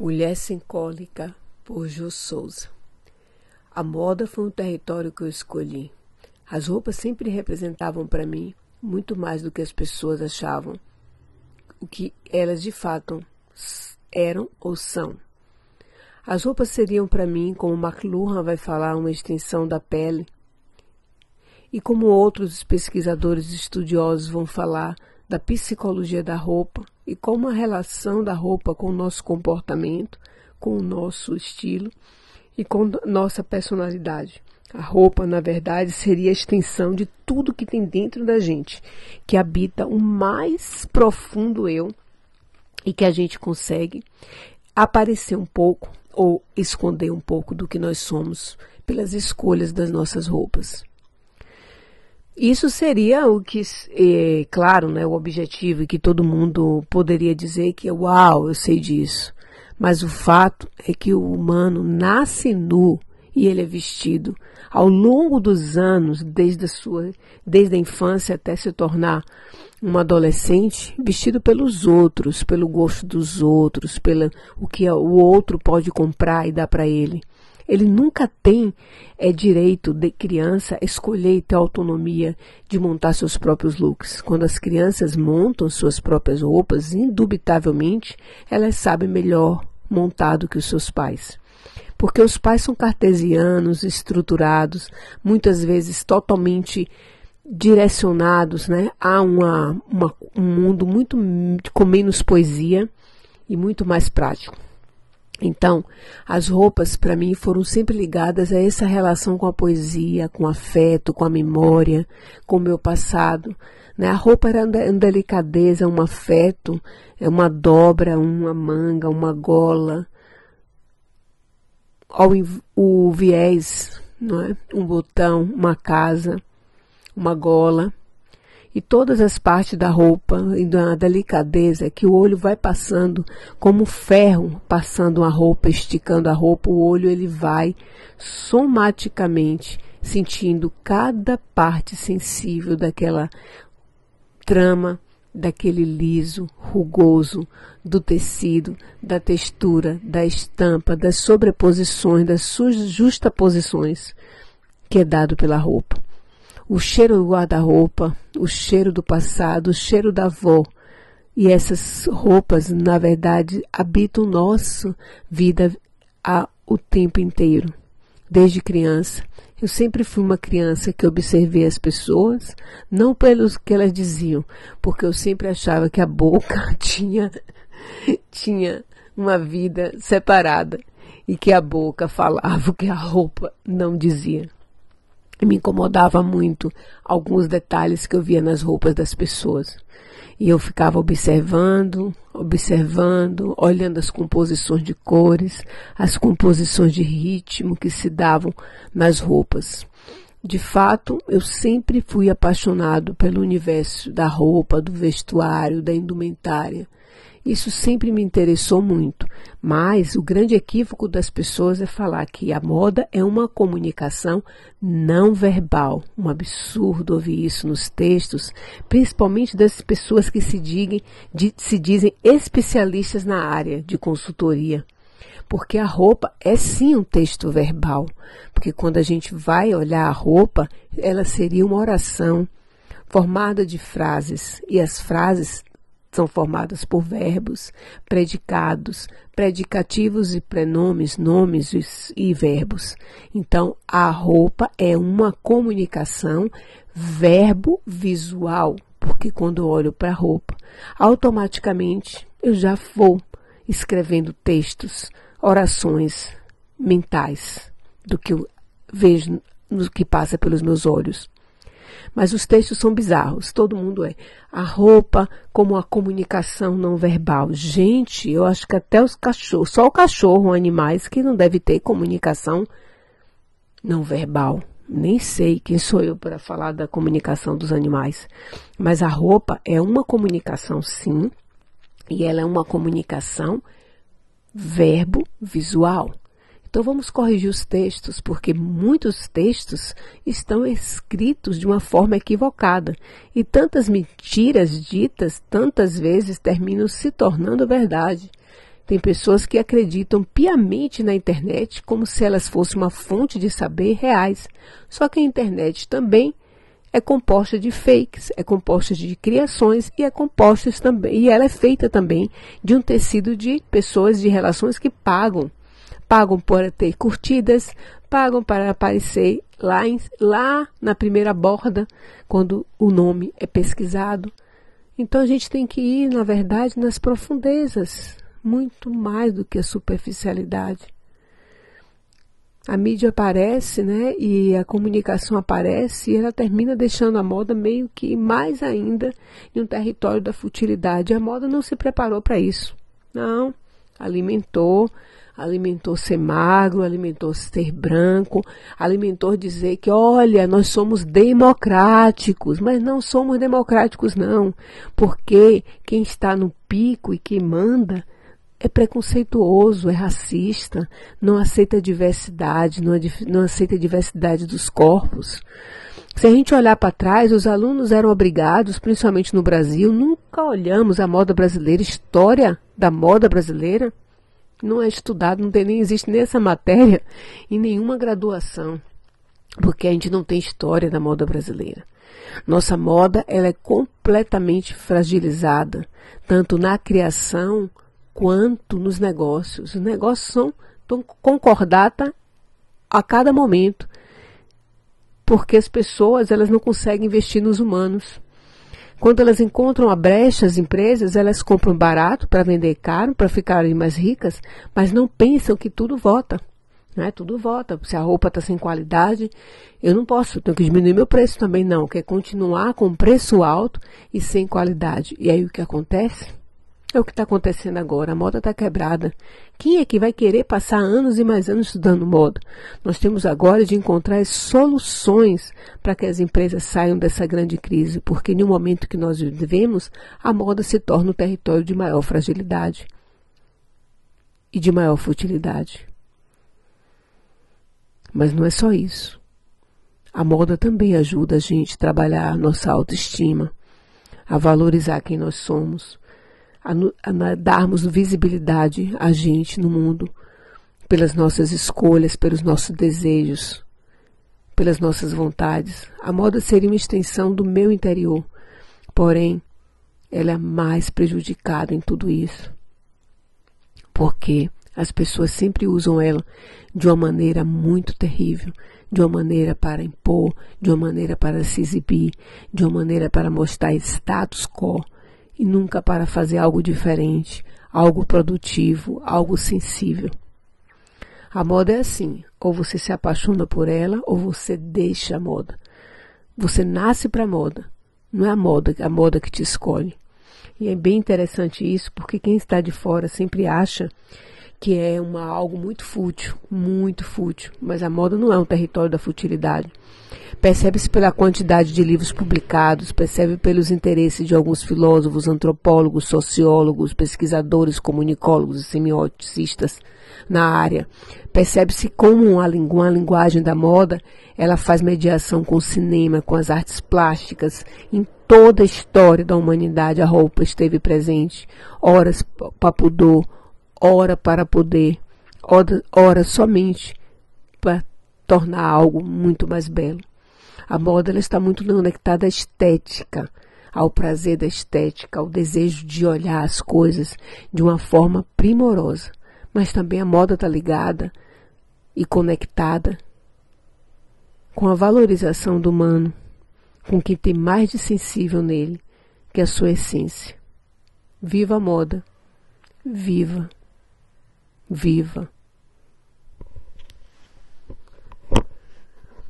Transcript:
Mulher Sem Cólica, por Jô Souza. A moda foi um território que eu escolhi. As roupas sempre representavam para mim muito mais do que as pessoas achavam, o que elas de fato eram ou são. As roupas seriam para mim, como McLuhan vai falar, uma extensão da pele, e como outros pesquisadores estudiosos vão falar da psicologia da roupa e como a relação da roupa com o nosso comportamento, com o nosso estilo e com nossa personalidade. A roupa, na verdade, seria a extensão de tudo que tem dentro da gente, que habita o mais profundo eu e que a gente consegue aparecer um pouco ou esconder um pouco do que nós somos pelas escolhas das nossas roupas. Isso seria o que, é, claro, né, o objetivo, e que todo mundo poderia dizer que, uau, eu sei disso. Mas o fato é que o humano nasce nu e ele é vestido ao longo dos anos, desde a sua, desde a infância até se tornar um adolescente, vestido pelos outros, pelo gosto dos outros, pelo o que o outro pode comprar e dar para ele. Ele nunca tem é, direito de criança escolher e ter autonomia de montar seus próprios looks. Quando as crianças montam suas próprias roupas, indubitavelmente, elas sabem melhor montar do que os seus pais. Porque os pais são cartesianos, estruturados, muitas vezes totalmente direcionados né, a uma, uma, um mundo muito com menos poesia e muito mais prático. Então, as roupas para mim foram sempre ligadas a essa relação com a poesia, com o afeto, com a memória, com o meu passado. Né? A roupa era uma delicadeza, um afeto, é uma dobra, uma manga, uma gola, o viés, não é? um botão, uma casa, uma gola e todas as partes da roupa e da delicadeza que o olho vai passando como ferro passando a roupa, esticando a roupa, o olho ele vai somaticamente sentindo cada parte sensível daquela trama, daquele liso, rugoso, do tecido, da textura, da estampa, das sobreposições, das justaposições que é dado pela roupa o cheiro do guarda-roupa, o cheiro do passado, o cheiro da avó. E essas roupas, na verdade, habitam nossa vida a, o tempo inteiro. Desde criança, eu sempre fui uma criança que observei as pessoas, não pelos que elas diziam, porque eu sempre achava que a boca tinha, tinha uma vida separada e que a boca falava o que a roupa não dizia me incomodava muito alguns detalhes que eu via nas roupas das pessoas. E eu ficava observando, observando, olhando as composições de cores, as composições de ritmo que se davam nas roupas. De fato, eu sempre fui apaixonado pelo universo da roupa, do vestuário, da indumentária. Isso sempre me interessou muito, mas o grande equívoco das pessoas é falar que a moda é uma comunicação não verbal. Um absurdo ouvir isso nos textos, principalmente das pessoas que se, digam, de, se dizem especialistas na área de consultoria. Porque a roupa é sim um texto verbal. Porque quando a gente vai olhar a roupa, ela seria uma oração formada de frases. E as frases são formadas por verbos, predicados, predicativos e prenomes, nomes e verbos. Então, a roupa é uma comunicação verbo-visual, porque quando olho para a roupa, automaticamente eu já vou escrevendo textos, orações mentais do que eu vejo no que passa pelos meus olhos. Mas os textos são bizarros, todo mundo é. A roupa como a comunicação não verbal. Gente, eu acho que até os cachorros, só o cachorro, animais que não deve ter comunicação não verbal. Nem sei quem sou eu para falar da comunicação dos animais. Mas a roupa é uma comunicação, sim, e ela é uma comunicação verbo visual. Então vamos corrigir os textos, porque muitos textos estão escritos de uma forma equivocada e tantas mentiras ditas tantas vezes terminam se tornando verdade. Tem pessoas que acreditam piamente na internet como se elas fossem uma fonte de saber reais. Só que a internet também é composta de fakes, é composta de criações e é composta também, e ela é feita também de um tecido de pessoas de relações que pagam. Pagam por ter curtidas, pagam para aparecer lá, em, lá na primeira borda, quando o nome é pesquisado. Então a gente tem que ir, na verdade, nas profundezas, muito mais do que a superficialidade a mídia aparece, né, e a comunicação aparece, e ela termina deixando a moda meio que mais ainda em um território da futilidade. A moda não se preparou para isso. Não, alimentou, alimentou ser magro, alimentou ser branco, alimentou dizer que, olha, nós somos democráticos, mas não somos democráticos não, porque quem está no pico e quem manda é preconceituoso, é racista, não aceita diversidade, não, não aceita a diversidade dos corpos. Se a gente olhar para trás, os alunos eram obrigados, principalmente no Brasil, nunca olhamos a moda brasileira, história da moda brasileira. Não é estudado, não tem nem existe nessa matéria em nenhuma graduação, porque a gente não tem história da moda brasileira. Nossa moda ela é completamente fragilizada, tanto na criação quanto nos negócios. Os negócios são tão concordata a cada momento, porque as pessoas elas não conseguem investir nos humanos. Quando elas encontram a brecha, as empresas, elas compram barato para vender caro, para ficarem mais ricas, mas não pensam que tudo volta. Né? Tudo volta. Se a roupa está sem qualidade, eu não posso, tenho que diminuir meu preço também, não. Quer continuar com preço alto e sem qualidade. E aí o que acontece? É o que está acontecendo agora. A moda está quebrada. Quem é que vai querer passar anos e mais anos estudando moda? Nós temos agora de encontrar soluções para que as empresas saiam dessa grande crise, porque no momento que nós vivemos, a moda se torna um território de maior fragilidade e de maior futilidade. Mas não é só isso. A moda também ajuda a gente a trabalhar a nossa autoestima, a valorizar quem nós somos a, a darmos visibilidade a gente no mundo pelas nossas escolhas, pelos nossos desejos, pelas nossas vontades. A moda seria uma extensão do meu interior, porém, ela é mais prejudicada em tudo isso. Porque as pessoas sempre usam ela de uma maneira muito terrível, de uma maneira para impor, de uma maneira para se exibir, de uma maneira para mostrar status quo, e nunca para fazer algo diferente, algo produtivo, algo sensível. A moda é assim: ou você se apaixona por ela, ou você deixa a moda. Você nasce para a moda, não é a moda, a moda que te escolhe. E é bem interessante isso, porque quem está de fora sempre acha que é uma, algo muito fútil, muito fútil, mas a moda não é um território da futilidade. Percebe-se pela quantidade de livros publicados, percebe pelos interesses de alguns filósofos, antropólogos, sociólogos, pesquisadores, comunicólogos e semioticistas na área. Percebe-se como a, lingu a linguagem da moda ela faz mediação com o cinema, com as artes plásticas. Em toda a história da humanidade, a roupa esteve presente. Horas para hora para poder, hora, hora somente para tornar algo muito mais belo. A moda ela está muito conectada à estética, ao prazer da estética, ao desejo de olhar as coisas de uma forma primorosa. Mas também a moda está ligada e conectada com a valorização do humano, com o que tem mais de sensível nele, que é a sua essência. Viva a moda! Viva! Viva!